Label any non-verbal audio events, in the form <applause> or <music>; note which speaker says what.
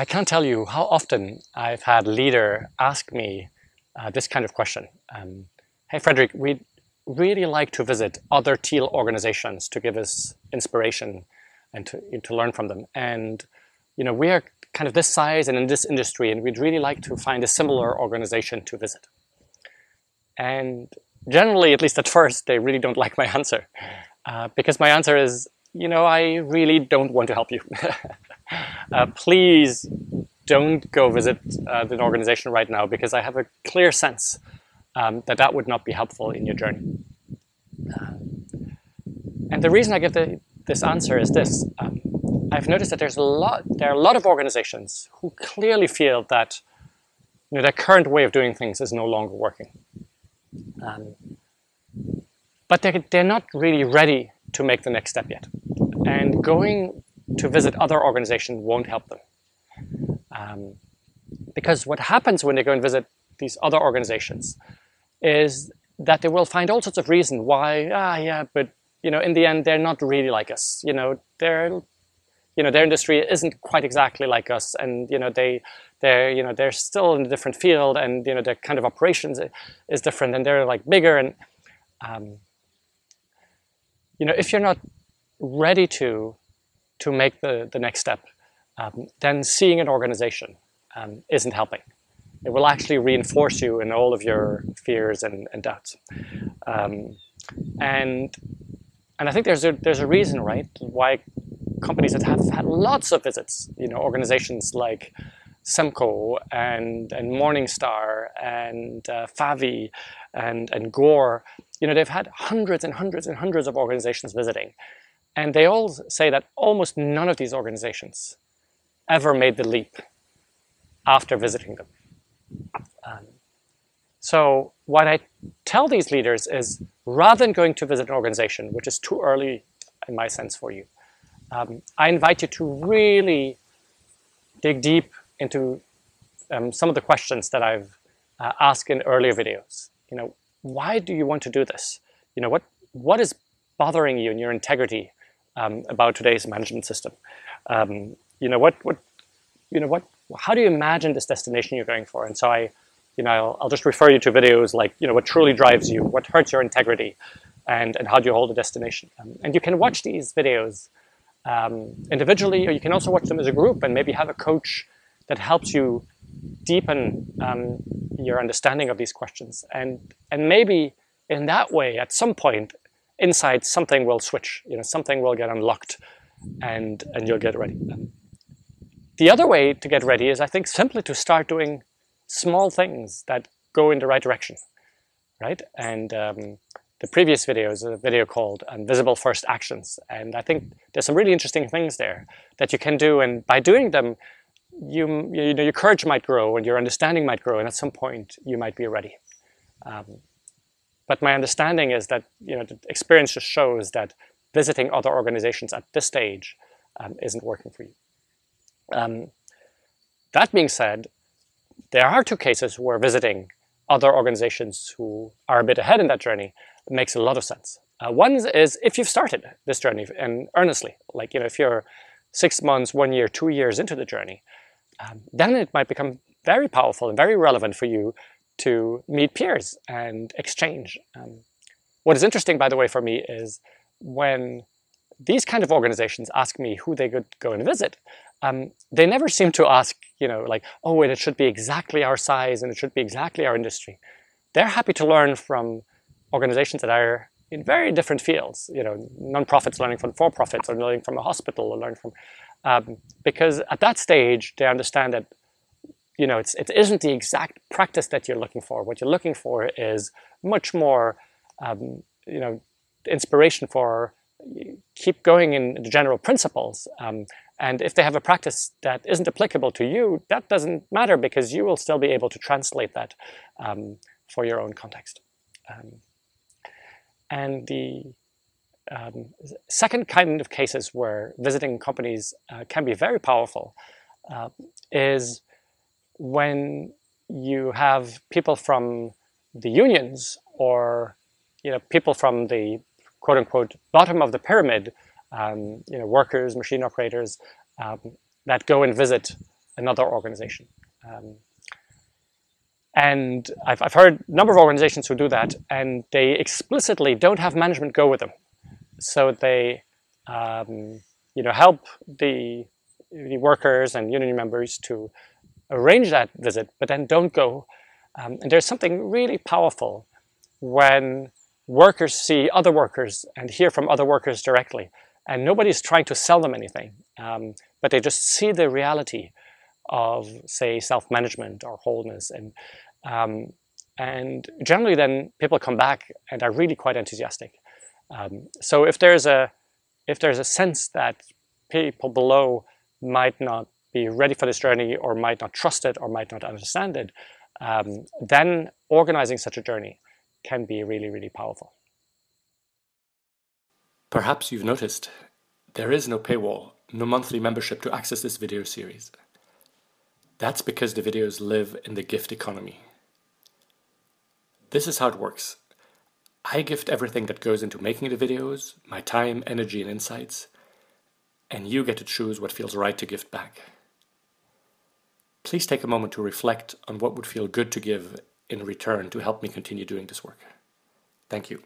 Speaker 1: I can't tell you how often I've had leader ask me uh, this kind of question. Um, hey, Frederick, we'd really like to visit other teal organizations to give us inspiration and to, to learn from them. And, you know, we are kind of this size and in this industry, and we'd really like to find a similar organization to visit. And generally, at least at first, they really don't like my <laughs> answer uh, because my answer is, you know, I really don't want to help you. <laughs> uh, please don't go visit uh, an organization right now because I have a clear sense um, that that would not be helpful in your journey. Uh, and the reason I give the, this answer is this. Um, I've noticed that there's a lot, there are a lot of organizations who clearly feel that you know, their current way of doing things is no longer working. Um, but they're, they're not really ready to make the next step yet. And going to visit other organizations won't help them. Um, because what happens when they go and visit these other organizations is that they will find all sorts of reasons why, ah, yeah, but, you know, in the end, they're not really like us. You know, they're, you know, their industry isn't quite exactly like us. And, you know, they, they're, you know, they're still in a different field and, you know, their kind of operations is different and they're like bigger. And, um, you know, if you're not ready to to make the, the next step, um, then seeing an organization um, isn't helping. It will actually reinforce you in all of your fears and, and doubts. Um, and and I think there's a there's a reason, right, why companies that have had lots of visits, you know, organizations like Semco and and Morningstar and uh, Favi and and Gore you know, they've had hundreds and hundreds and hundreds of organizations visiting. And they all say that almost none of these organizations ever made the leap after visiting them. Um, so what I tell these leaders is rather than going to visit an organization, which is too early in my sense for you, um, I invite you to really dig deep into um, some of the questions that I've uh, asked in earlier videos. You know, why do you want to do this? You know, what, what is bothering you in your integrity um, about today's management system? Um, you know, what, what, you know, what, how do you imagine this destination you're going for? And so I, you know, I'll, I'll just refer you to videos like, you know, what truly drives you, what hurts your integrity, and, and how do you hold a destination? Um, and you can watch these videos um, individually, or you can also watch them as a group and maybe have a coach that helps you deepen um, your understanding of these questions. And, and maybe in that way, at some point, inside something will switch, you know, something will get unlocked and, and you'll get ready. The other way to get ready is, I think, simply to start doing small things that go in the right direction, right? And um, the previous video is a video called Invisible First Actions. And I think there's some really interesting things there that you can do. And by doing them, you, you know, your courage might grow and your understanding might grow, and at some point you might be ready. Um, but my understanding is that you know the experience just shows that visiting other organizations at this stage um, isn't working for you. Um, that being said, there are two cases where visiting other organizations who are a bit ahead in that journey makes a lot of sense. Uh, one is if you've started this journey and earnestly, like you know, if you're six months, one year, two years into the journey, um, then it might become very powerful and very relevant for you to meet peers and exchange. Um, what is interesting, by the way, for me is when these kind of organizations ask me who they could go and visit, um, they never seem to ask, you know, like, oh, it should be exactly our size and it should be exactly our industry. They're happy to learn from organizations that are in very different fields, you know, nonprofits learning from for-profits or learning from a hospital or learning from um, because at that stage they understand that you know it's, it isn't the exact practice that you're looking for. What you're looking for is much more um, you know inspiration for keep going in the general principles. Um, and if they have a practice that isn't applicable to you, that doesn't matter because you will still be able to translate that um, for your own context. Um, and the um, second kind of cases where visiting companies uh, can be very powerful uh, is when you have people from the unions or you know people from the quote unquote bottom of the pyramid, um, you know workers, machine operators um, that go and visit another organization. Um, and I've, I've heard a number of organizations who do that, and they explicitly don't have management go with them. So they, um, you know, help the, the workers and union members to arrange that visit, but then don't go. Um, and there's something really powerful when workers see other workers and hear from other workers directly, and nobody's trying to sell them anything, um, but they just see the reality of, say, self-management or wholeness, and um, and generally, then people come back and are really quite enthusiastic. Um, so if there's a if there's a sense that people below might not be ready for this journey or might not trust it or might not understand it, um, then organizing such a journey can be really, really powerful.
Speaker 2: Perhaps you've noticed there is no paywall, no monthly membership to access this video series. That's because the videos live in the gift economy. This is how it works. I gift everything that goes into making the videos, my time, energy, and insights, and you get to choose what feels right to gift back. Please take a moment to reflect on what would feel good to give in return to help me continue doing this work. Thank you.